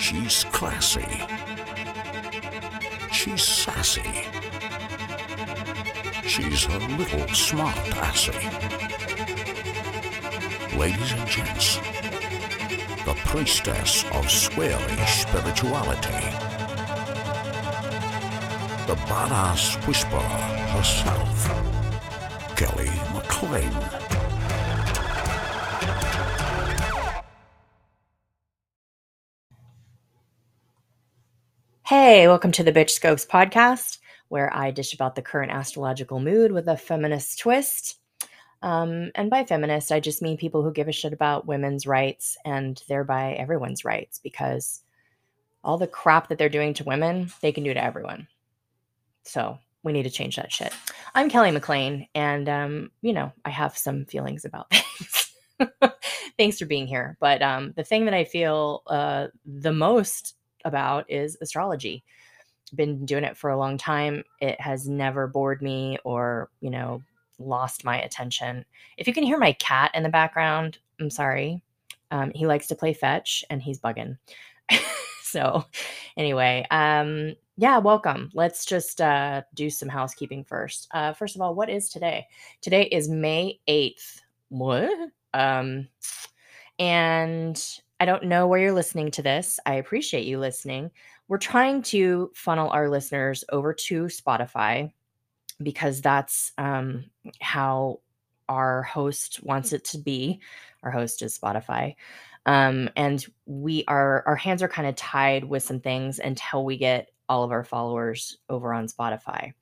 She's classy. She's sassy. She's a little smart assy. Ladies and gents, the priestess of swirly spirituality. The badass whisperer herself, Kelly McLean. Hey, welcome to the Bitch Scopes podcast, where I dish about the current astrological mood with a feminist twist. Um, and by feminist, I just mean people who give a shit about women's rights and thereby everyone's rights, because all the crap that they're doing to women, they can do to everyone. So we need to change that shit. I'm Kelly McLean, and um, you know, I have some feelings about things. Thanks for being here. But um, the thing that I feel uh, the most about is astrology. Been doing it for a long time. It has never bored me or, you know, lost my attention. If you can hear my cat in the background, I'm sorry. Um, he likes to play fetch and he's bugging. so, anyway, um, yeah, welcome. Let's just uh, do some housekeeping first. Uh, first of all, what is today? Today is May 8th. What? Um, and I don't know where you're listening to this. I appreciate you listening. We're trying to funnel our listeners over to Spotify because that's um, how our host wants it to be. Our host is Spotify. Um, and we are, our hands are kind of tied with some things until we get all of our followers over on Spotify.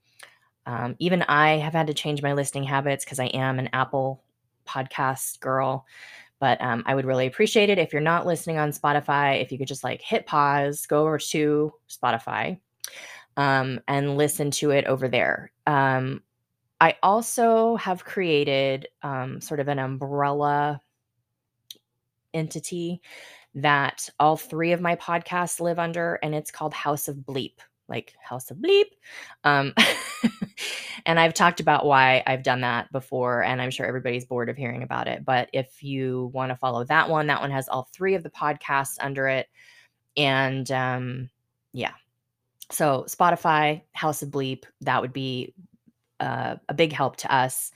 Um, even I have had to change my listening habits because I am an Apple podcast girl. But um, I would really appreciate it if you're not listening on Spotify, if you could just like hit pause, go over to Spotify, um, and listen to it over there. Um, I also have created um, sort of an umbrella entity that all three of my podcasts live under, and it's called House of Bleep like House of Bleep. And I've talked about why I've done that before, and I'm sure everybody's bored of hearing about it. But if you want to follow that one, that one has all three of the podcasts under it. And um, yeah. So Spotify, House of Bleep, that would be uh, a big help to us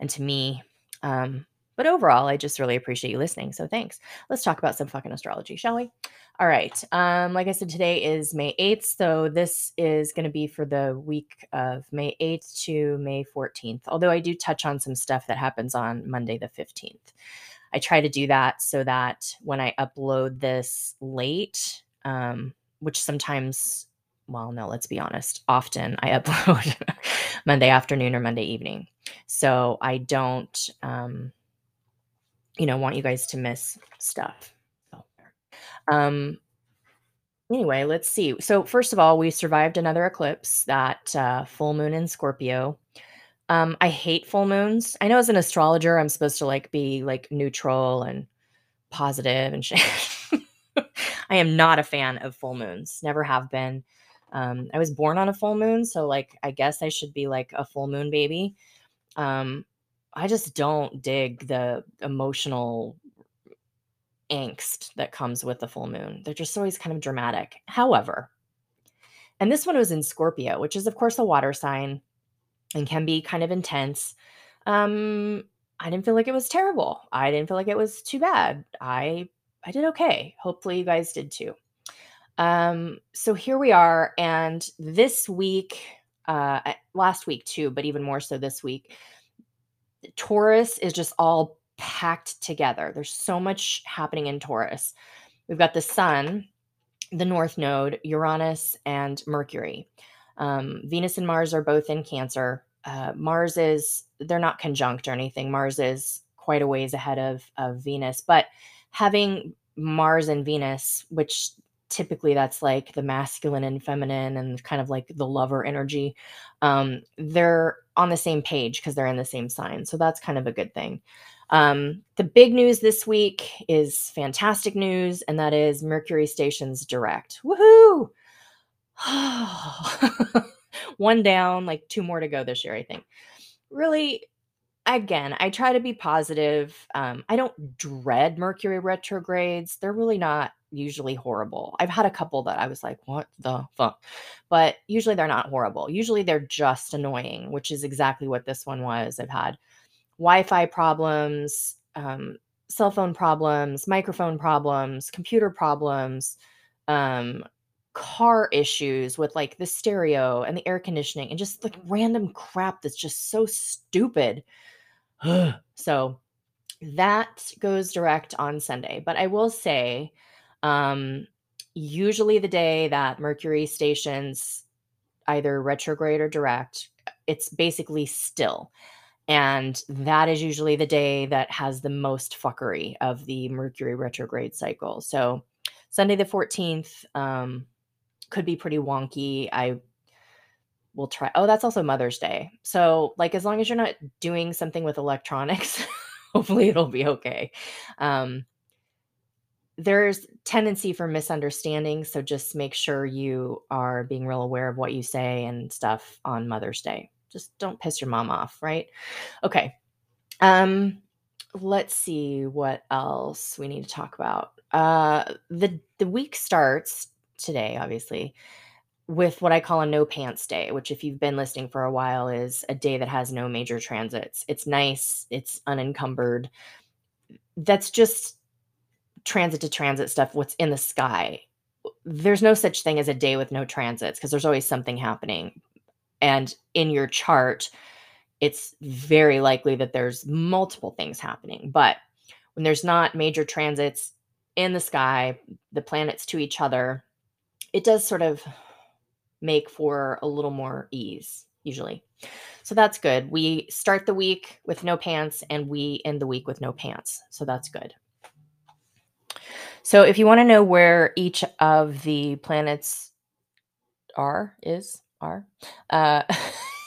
and to me. Um, but overall, I just really appreciate you listening. So thanks. Let's talk about some fucking astrology, shall we? All right. Um, like I said, today is May 8th. So this is going to be for the week of May 8th to May 14th. Although I do touch on some stuff that happens on Monday the 15th. I try to do that so that when I upload this late, um, which sometimes, well, no, let's be honest, often I upload Monday afternoon or Monday evening. So I don't. Um, you know, want you guys to miss stuff. Um, anyway, let's see. So, first of all, we survived another eclipse, that uh, full moon in Scorpio. Um, I hate full moons. I know as an astrologer, I'm supposed to like be like neutral and positive and shit. I am not a fan of full moons. Never have been. Um, I was born on a full moon, so like I guess I should be like a full moon baby. Um, I just don't dig the emotional angst that comes with the full moon. They're just always kind of dramatic. However, and this one was in Scorpio, which is, of course, a water sign and can be kind of intense. Um, I didn't feel like it was terrible. I didn't feel like it was too bad. I I did okay. Hopefully you guys did too. Um, so here we are, and this week, uh, last week too, but even more so this week, Taurus is just all packed together. There's so much happening in Taurus. We've got the sun, the North Node, Uranus, and Mercury. Um, Venus and Mars are both in Cancer. Uh, Mars is, they're not conjunct or anything. Mars is quite a ways ahead of, of Venus, but having Mars and Venus, which typically that's like the masculine and feminine and kind of like the lover energy, um, they're on the same page because they're in the same sign. So that's kind of a good thing. Um, the big news this week is fantastic news, and that is Mercury stations direct. Woohoo! One down, like two more to go this year, I think. Really, again, I try to be positive. Um, I don't dread Mercury retrogrades. They're really not usually horrible. I've had a couple that I was like, what the fuck? But usually they're not horrible. Usually they're just annoying, which is exactly what this one was. I've had Wi Fi problems, um, cell phone problems, microphone problems, computer problems, um, car issues with like the stereo and the air conditioning and just like random crap that's just so stupid. so that goes direct on Sunday. But I will say, um, usually the day that Mercury stations either retrograde or direct, it's basically still. And that is usually the day that has the most fuckery of the Mercury retrograde cycle. So Sunday the 14th um, could be pretty wonky. I will try. Oh, that's also Mother's Day. So, like, as long as you're not doing something with electronics, hopefully it'll be okay. Um, there's tendency for misunderstanding so just make sure you are being real aware of what you say and stuff on mother's day just don't piss your mom off right okay um let's see what else we need to talk about uh the the week starts today obviously with what I call a no pants day, which, if you've been listening for a while, is a day that has no major transits. It's nice, it's unencumbered. That's just transit to transit stuff, what's in the sky. There's no such thing as a day with no transits because there's always something happening. And in your chart, it's very likely that there's multiple things happening. But when there's not major transits in the sky, the planets to each other, it does sort of make for a little more ease, usually. So that's good. We start the week with no pants and we end the week with no pants. So that's good. So if you want to know where each of the planets are, is, are, uh,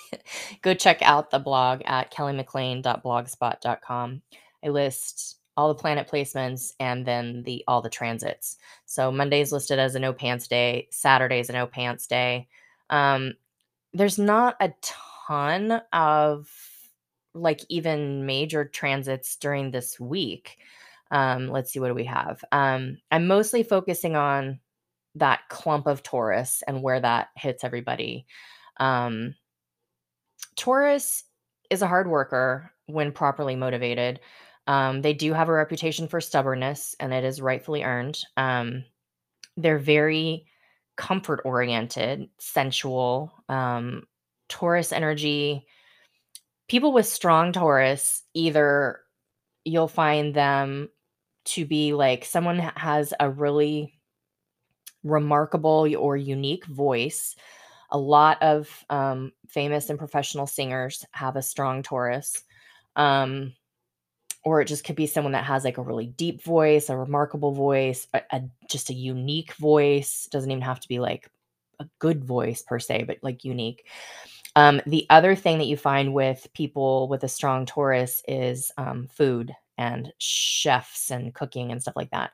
go check out the blog at kellymclean.blogspot.com. I list all the planet placements and then the all the transits. So Monday's listed as a no pants day, Saturday's a no pants day. Um, there's not a ton of like even major transits during this week. Um, let's see, what do we have? Um, I'm mostly focusing on that clump of Taurus and where that hits everybody. Um, Taurus is a hard worker when properly motivated. Um, they do have a reputation for stubbornness, and it is rightfully earned. Um, they're very comfort oriented, sensual. Um, Taurus energy. People with strong Taurus either you'll find them to be like someone has a really remarkable or unique voice. A lot of um, famous and professional singers have a strong Taurus. Um, or it just could be someone that has like a really deep voice, a remarkable voice, a, a, just a unique voice. Doesn't even have to be like a good voice per se, but like unique. Um, the other thing that you find with people with a strong Taurus is um, food and chefs and cooking and stuff like that.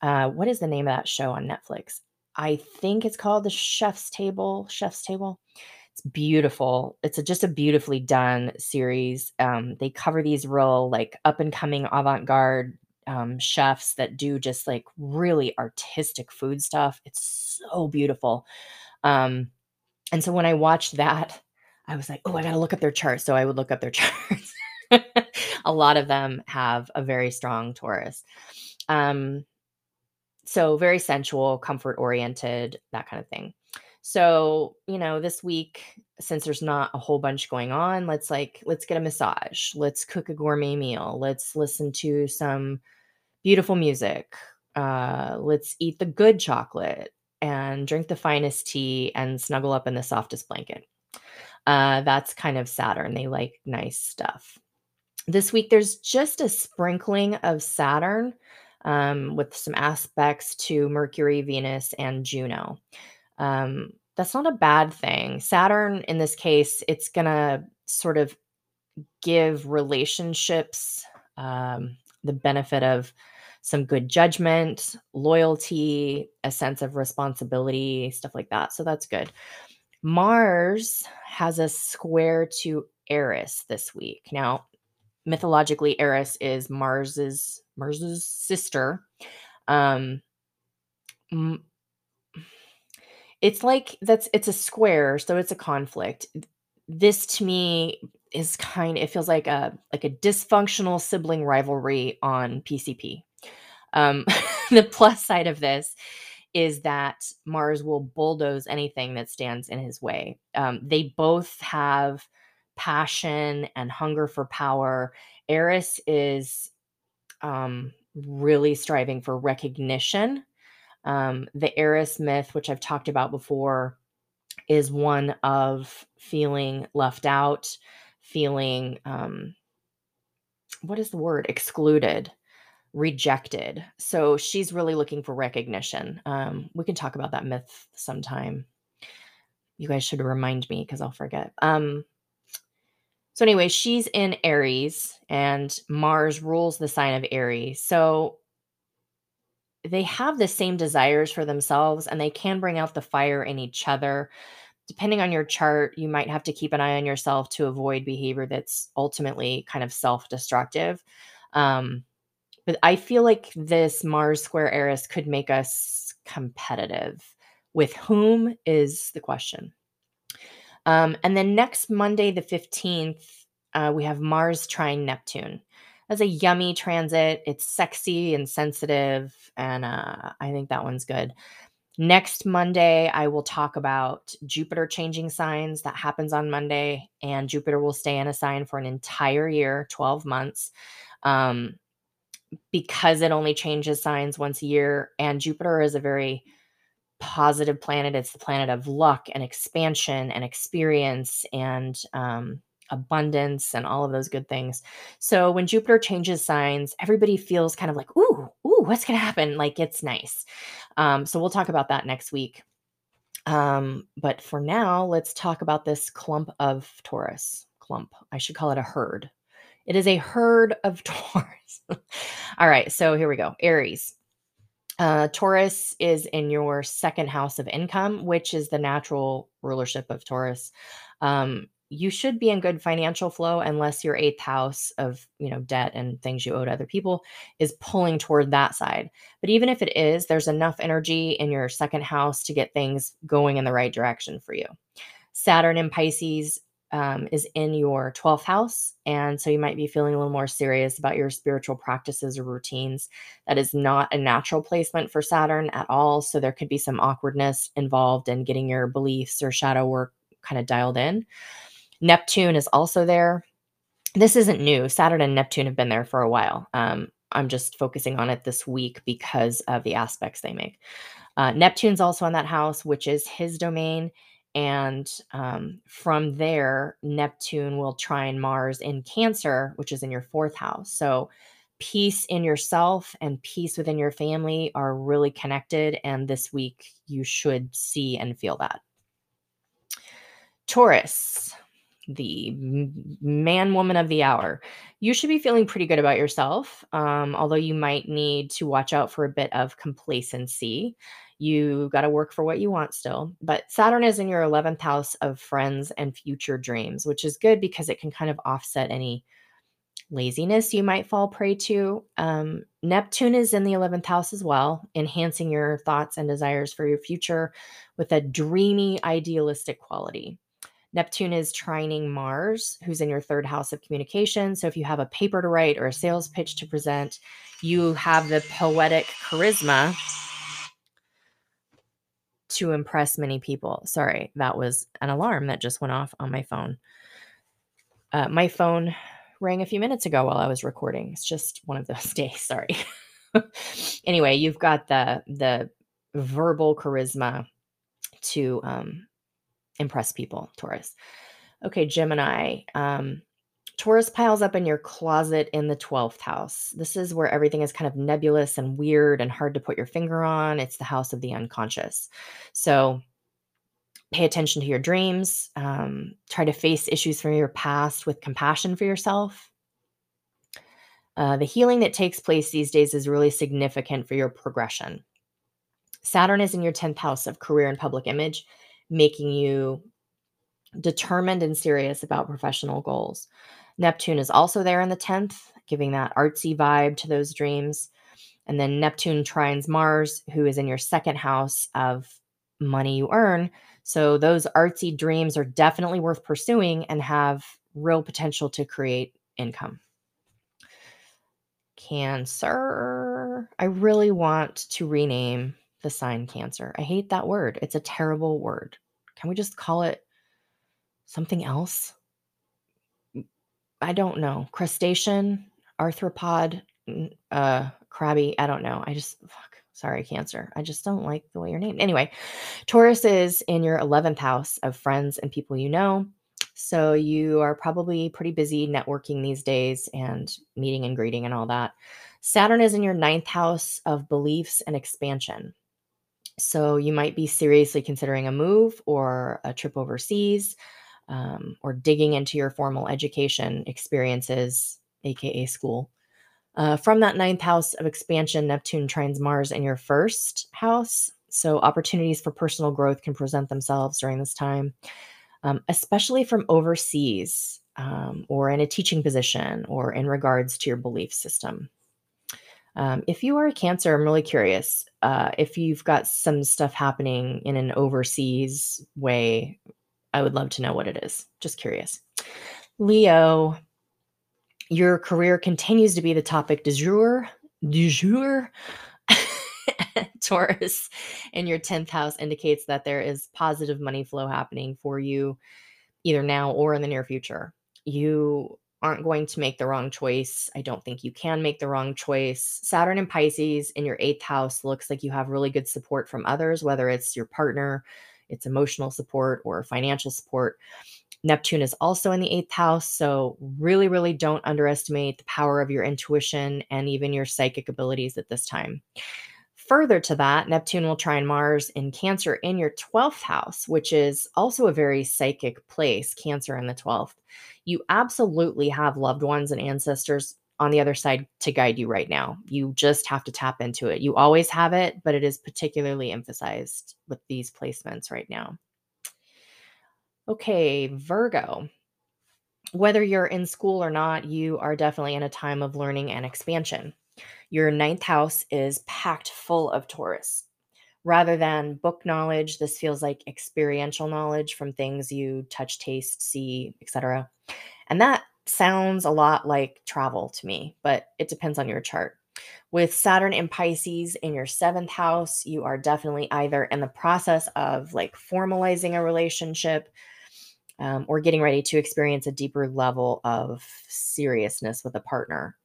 Uh, what is the name of that show on Netflix? I think it's called The Chef's Table. Chef's Table. It's beautiful. It's a, just a beautifully done series. Um, they cover these real like up and coming avant garde um, chefs that do just like really artistic food stuff. It's so beautiful. Um, and so when I watched that, I was like, oh, I got to look up their charts. So I would look up their charts. a lot of them have a very strong Taurus. Um, so very sensual, comfort oriented, that kind of thing. So, you know, this week, since there's not a whole bunch going on, let's like, let's get a massage. Let's cook a gourmet meal. Let's listen to some beautiful music. Uh, let's eat the good chocolate and drink the finest tea and snuggle up in the softest blanket. Uh, that's kind of Saturn. They like nice stuff. This week, there's just a sprinkling of Saturn um, with some aspects to Mercury, Venus, and Juno. Um, that's not a bad thing. Saturn, in this case, it's going to sort of give relationships um, the benefit of some good judgment, loyalty, a sense of responsibility, stuff like that. So that's good. Mars has a square to Eris this week. Now, mythologically, Eris is Mars's Mars's sister. Um, it's like that's it's a square, so it's a conflict. This to me is kind it feels like a like a dysfunctional sibling rivalry on PCP. Um, the plus side of this is that Mars will bulldoze anything that stands in his way. Um, they both have passion and hunger for power. Eris is um, really striving for recognition. Um, the Eris myth, which I've talked about before, is one of feeling left out, feeling um, what is the word? Excluded, rejected. So she's really looking for recognition. Um, we can talk about that myth sometime. You guys should remind me because I'll forget. Um, so, anyway, she's in Aries and Mars rules the sign of Aries. So, they have the same desires for themselves and they can bring out the fire in each other. Depending on your chart, you might have to keep an eye on yourself to avoid behavior that's ultimately kind of self destructive. Um, but I feel like this Mars square Eris could make us competitive. With whom is the question? Um, and then next Monday, the 15th, uh, we have Mars trine Neptune. That's a yummy transit. It's sexy and sensitive. And uh, I think that one's good. Next Monday, I will talk about Jupiter changing signs. That happens on Monday, and Jupiter will stay in a sign for an entire year, 12 months. Um, because it only changes signs once a year, and Jupiter is a very positive planet. It's the planet of luck and expansion and experience and um, abundance and all of those good things. So when Jupiter changes signs, everybody feels kind of like, ooh, ooh, what's going to happen? Like it's nice. Um, so we'll talk about that next week. Um, but for now, let's talk about this clump of Taurus. Clump. I should call it a herd. It is a herd of Taurus. all right. So here we go. Aries. Uh, Taurus is in your second house of income, which is the natural rulership of Taurus. Um, you should be in good financial flow unless your eighth house of you know debt and things you owe to other people is pulling toward that side but even if it is there's enough energy in your second house to get things going in the right direction for you saturn in pisces um, is in your 12th house. And so you might be feeling a little more serious about your spiritual practices or routines. That is not a natural placement for Saturn at all. So there could be some awkwardness involved in getting your beliefs or shadow work kind of dialed in. Neptune is also there. This isn't new. Saturn and Neptune have been there for a while. Um, I'm just focusing on it this week because of the aspects they make. Uh, Neptune's also in that house, which is his domain. And um, from there, Neptune will trine Mars in Cancer, which is in your fourth house. So, peace in yourself and peace within your family are really connected. And this week, you should see and feel that. Taurus, the man woman of the hour. You should be feeling pretty good about yourself, um, although you might need to watch out for a bit of complacency. You got to work for what you want still. But Saturn is in your 11th house of friends and future dreams, which is good because it can kind of offset any laziness you might fall prey to. Um, Neptune is in the 11th house as well, enhancing your thoughts and desires for your future with a dreamy, idealistic quality. Neptune is trining Mars, who's in your third house of communication. So if you have a paper to write or a sales pitch to present, you have the poetic charisma to impress many people. Sorry, that was an alarm that just went off on my phone. Uh, my phone rang a few minutes ago while I was recording. It's just one of those days. Sorry. anyway, you've got the the verbal charisma to um, impress people, Taurus. Okay, Gemini. Um, Taurus piles up in your closet in the 12th house. This is where everything is kind of nebulous and weird and hard to put your finger on. It's the house of the unconscious. So pay attention to your dreams. Um, try to face issues from your past with compassion for yourself. Uh, the healing that takes place these days is really significant for your progression. Saturn is in your 10th house of career and public image, making you determined and serious about professional goals. Neptune is also there in the 10th, giving that artsy vibe to those dreams. And then Neptune trines Mars, who is in your second house of money you earn. So those artsy dreams are definitely worth pursuing and have real potential to create income. Cancer. I really want to rename the sign Cancer. I hate that word. It's a terrible word. Can we just call it something else? I don't know. Crustacean, arthropod, uh, crabby. I don't know. I just, fuck, sorry, Cancer. I just don't like the way you're named. Anyway, Taurus is in your 11th house of friends and people you know. So you are probably pretty busy networking these days and meeting and greeting and all that. Saturn is in your ninth house of beliefs and expansion. So you might be seriously considering a move or a trip overseas um, or digging into your formal education experiences, aka school. Uh, from that ninth house of expansion, Neptune trines Mars in your first house. So opportunities for personal growth can present themselves during this time um, especially from overseas um, or in a teaching position or in regards to your belief system. Um, if you are a Cancer, I'm really curious uh, if you've got some stuff happening in an overseas way. I would love to know what it is. Just curious. Leo, your career continues to be the topic du jour. Du jour. Taurus in your 10th house indicates that there is positive money flow happening for you either now or in the near future. You aren't going to make the wrong choice. I don't think you can make the wrong choice. Saturn and Pisces in your eighth house looks like you have really good support from others, whether it's your partner, it's emotional support, or financial support. Neptune is also in the eighth house. So, really, really don't underestimate the power of your intuition and even your psychic abilities at this time. Further to that, Neptune will trine Mars in Cancer in your 12th house, which is also a very psychic place, Cancer in the 12th. You absolutely have loved ones and ancestors on the other side to guide you right now. You just have to tap into it. You always have it, but it is particularly emphasized with these placements right now. Okay, Virgo. Whether you're in school or not, you are definitely in a time of learning and expansion. Your ninth house is packed full of Taurus. Rather than book knowledge, this feels like experiential knowledge from things you touch, taste, see, etc. And that sounds a lot like travel to me, but it depends on your chart. With Saturn in Pisces in your seventh house, you are definitely either in the process of like formalizing a relationship um, or getting ready to experience a deeper level of seriousness with a partner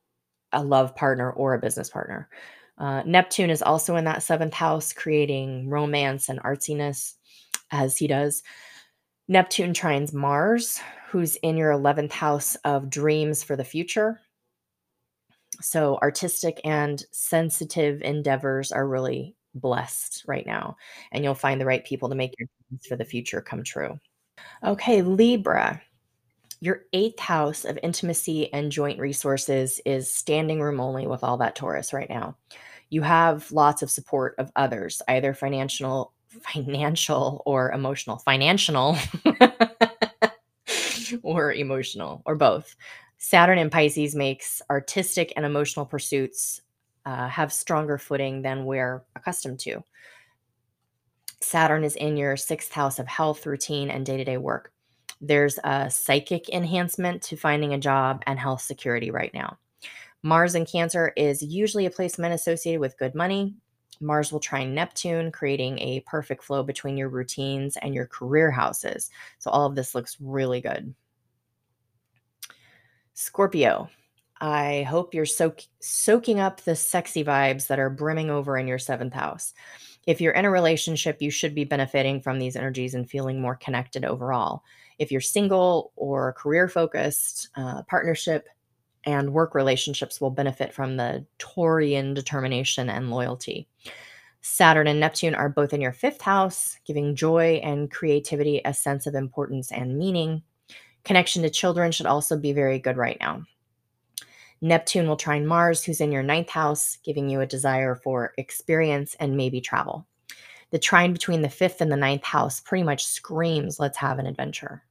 a love partner or a business partner. Uh, Neptune is also in that seventh house, creating romance and artsiness as he does. Neptune trines Mars, who's in your 11th house of dreams for the future. So, artistic and sensitive endeavors are really blessed right now, and you'll find the right people to make your dreams for the future come true. Okay, Libra. Your eighth house of intimacy and joint resources is standing room only with all that Taurus right now. You have lots of support of others, either financial, financial or emotional. Financial or emotional, or both. Saturn in Pisces makes artistic and emotional pursuits uh, have stronger footing than we're accustomed to. Saturn is in your sixth house of health, routine, and day to day work. There's a psychic enhancement to finding a job and health security right now. Mars in Cancer is usually a placement associated with good money. Mars will trine Neptune, creating a perfect flow between your routines and your career houses. So, all of this looks really good. Scorpio, I hope you're soak- soaking up the sexy vibes that are brimming over in your seventh house. If you're in a relationship, you should be benefiting from these energies and feeling more connected overall. If you're single or career focused, uh, partnership and work relationships will benefit from the Taurian determination and loyalty. Saturn and Neptune are both in your fifth house, giving joy and creativity a sense of importance and meaning. Connection to children should also be very good right now. Neptune will trine Mars, who's in your ninth house, giving you a desire for experience and maybe travel. The trine between the fifth and the ninth house pretty much screams, let's have an adventure.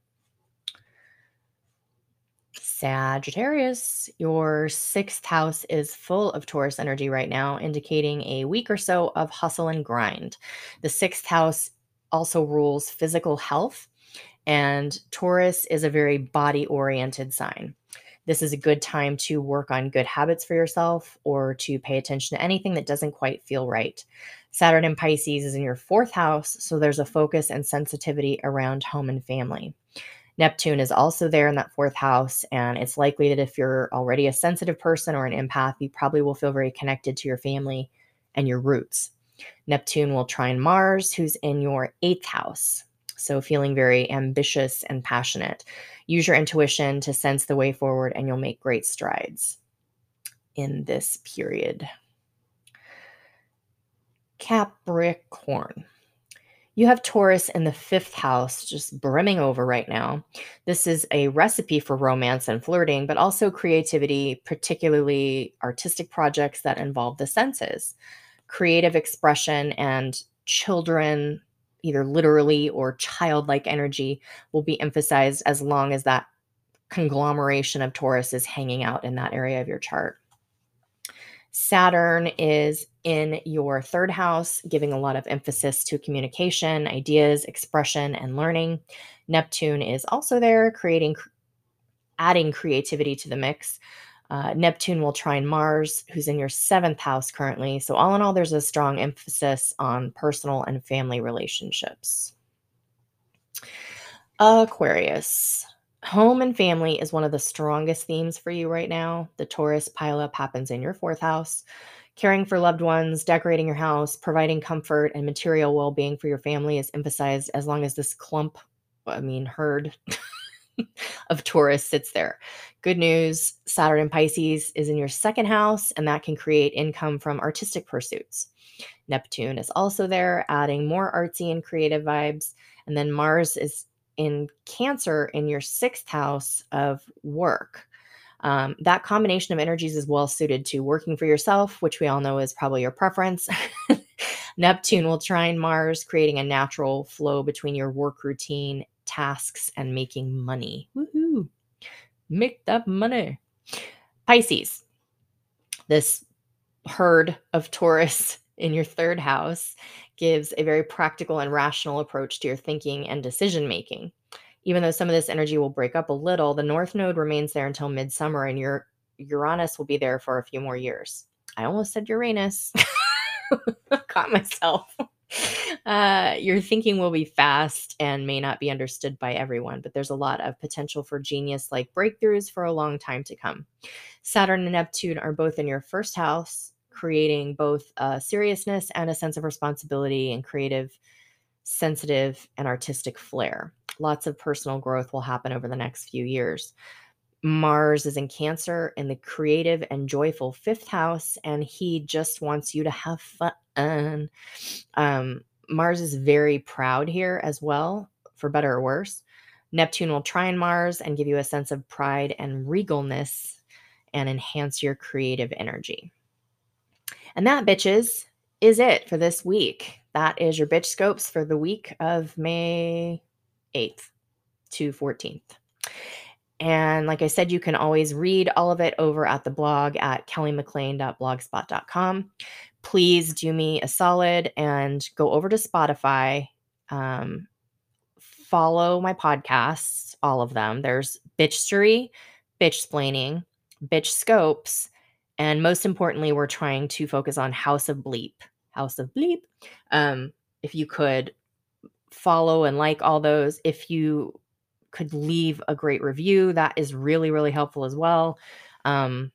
Sagittarius, your sixth house is full of Taurus energy right now, indicating a week or so of hustle and grind. The sixth house also rules physical health, and Taurus is a very body oriented sign. This is a good time to work on good habits for yourself or to pay attention to anything that doesn't quite feel right. Saturn in Pisces is in your fourth house, so there's a focus and sensitivity around home and family. Neptune is also there in that fourth house. And it's likely that if you're already a sensitive person or an empath, you probably will feel very connected to your family and your roots. Neptune will trine Mars, who's in your eighth house. So, feeling very ambitious and passionate. Use your intuition to sense the way forward, and you'll make great strides in this period. Capricorn. You have Taurus in the fifth house, just brimming over right now. This is a recipe for romance and flirting, but also creativity, particularly artistic projects that involve the senses. Creative expression and children, either literally or childlike energy, will be emphasized as long as that conglomeration of Taurus is hanging out in that area of your chart. Saturn is in your third house, giving a lot of emphasis to communication, ideas, expression, and learning. Neptune is also there, creating, adding creativity to the mix. Uh, Neptune will trine Mars, who's in your seventh house currently. So, all in all, there's a strong emphasis on personal and family relationships. Aquarius. Home and family is one of the strongest themes for you right now. The Taurus pileup happens in your fourth house. Caring for loved ones, decorating your house, providing comfort and material well being for your family is emphasized as long as this clump, I mean, herd of Taurus sits there. Good news Saturn in Pisces is in your second house, and that can create income from artistic pursuits. Neptune is also there, adding more artsy and creative vibes. And then Mars is in Cancer in your sixth house of work. Um, that combination of energies is well suited to working for yourself, which we all know is probably your preference. Neptune will trine Mars, creating a natural flow between your work routine, tasks, and making money. Woohoo! Make that money. Pisces, this herd of Taurus in your third house gives a very practical and rational approach to your thinking and decision making. Even though some of this energy will break up a little, the North Node remains there until midsummer, and your Uranus will be there for a few more years. I almost said Uranus. Caught myself. Uh, your thinking will be fast and may not be understood by everyone, but there's a lot of potential for genius like breakthroughs for a long time to come. Saturn and Neptune are both in your first house, creating both seriousness and a sense of responsibility and creative, sensitive, and artistic flair. Lots of personal growth will happen over the next few years. Mars is in Cancer in the creative and joyful fifth house, and he just wants you to have fun. Um, Mars is very proud here as well, for better or worse. Neptune will try trine Mars and give you a sense of pride and regalness and enhance your creative energy. And that, bitches, is it for this week. That is your bitch scopes for the week of May 8th to 14th. And like I said, you can always read all of it over at the blog at kellymclean.blogspot.com. Please do me a solid and go over to Spotify. Um, follow my podcasts, all of them. There's Bitchstery, Bitch Splaining, Bitch Scopes, and most importantly, we're trying to focus on House of Bleep. House of Bleep. Um, if you could follow and like all those, if you could leave a great review, that is really, really helpful as well. Um,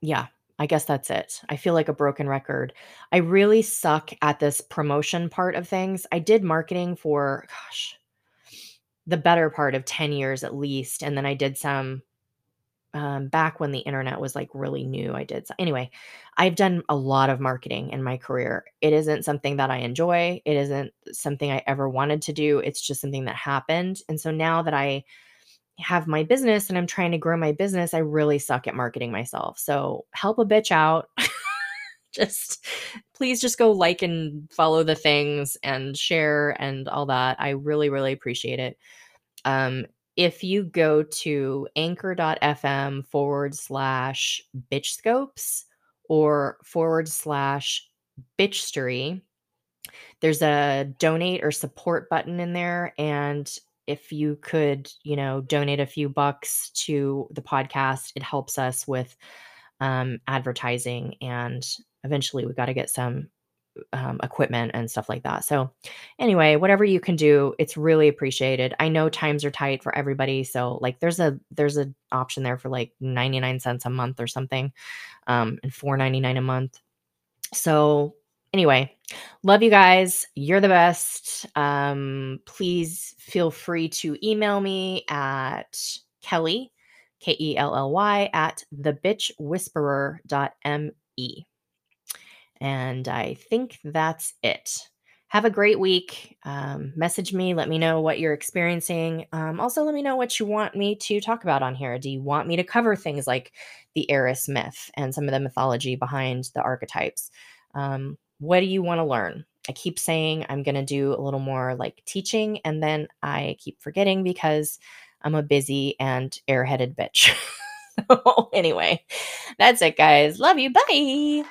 yeah, I guess that's it. I feel like a broken record. I really suck at this promotion part of things. I did marketing for, gosh, the better part of 10 years at least. And then I did some um, back when the internet was like really new. I did. So anyway, I've done a lot of marketing in my career. It isn't something that I enjoy. It isn't something I ever wanted to do. It's just something that happened. And so now that I have my business and I'm trying to grow my business, I really suck at marketing myself. So help a bitch out. just please just go like and follow the things and share and all that. I really, really appreciate it. Um, if you go to anchor.fm forward slash bitchscopes or forward slash bitchstery, there's a donate or support button in there. And if you could, you know, donate a few bucks to the podcast, it helps us with um, advertising. And eventually we've got to get some um, equipment and stuff like that. So, anyway, whatever you can do, it's really appreciated. I know times are tight for everybody, so like there's a there's an option there for like 99 cents a month or something, um, and 4.99 a month. So, anyway, love you guys. You're the best. Um, please feel free to email me at Kelly, K E L L Y, at thebitchwhisperer.me. And I think that's it. Have a great week. Um, message me. Let me know what you're experiencing. Um, also, let me know what you want me to talk about on here. Do you want me to cover things like the Eris myth and some of the mythology behind the archetypes? Um, what do you want to learn? I keep saying I'm going to do a little more like teaching, and then I keep forgetting because I'm a busy and airheaded bitch. so, anyway, that's it, guys. Love you. Bye.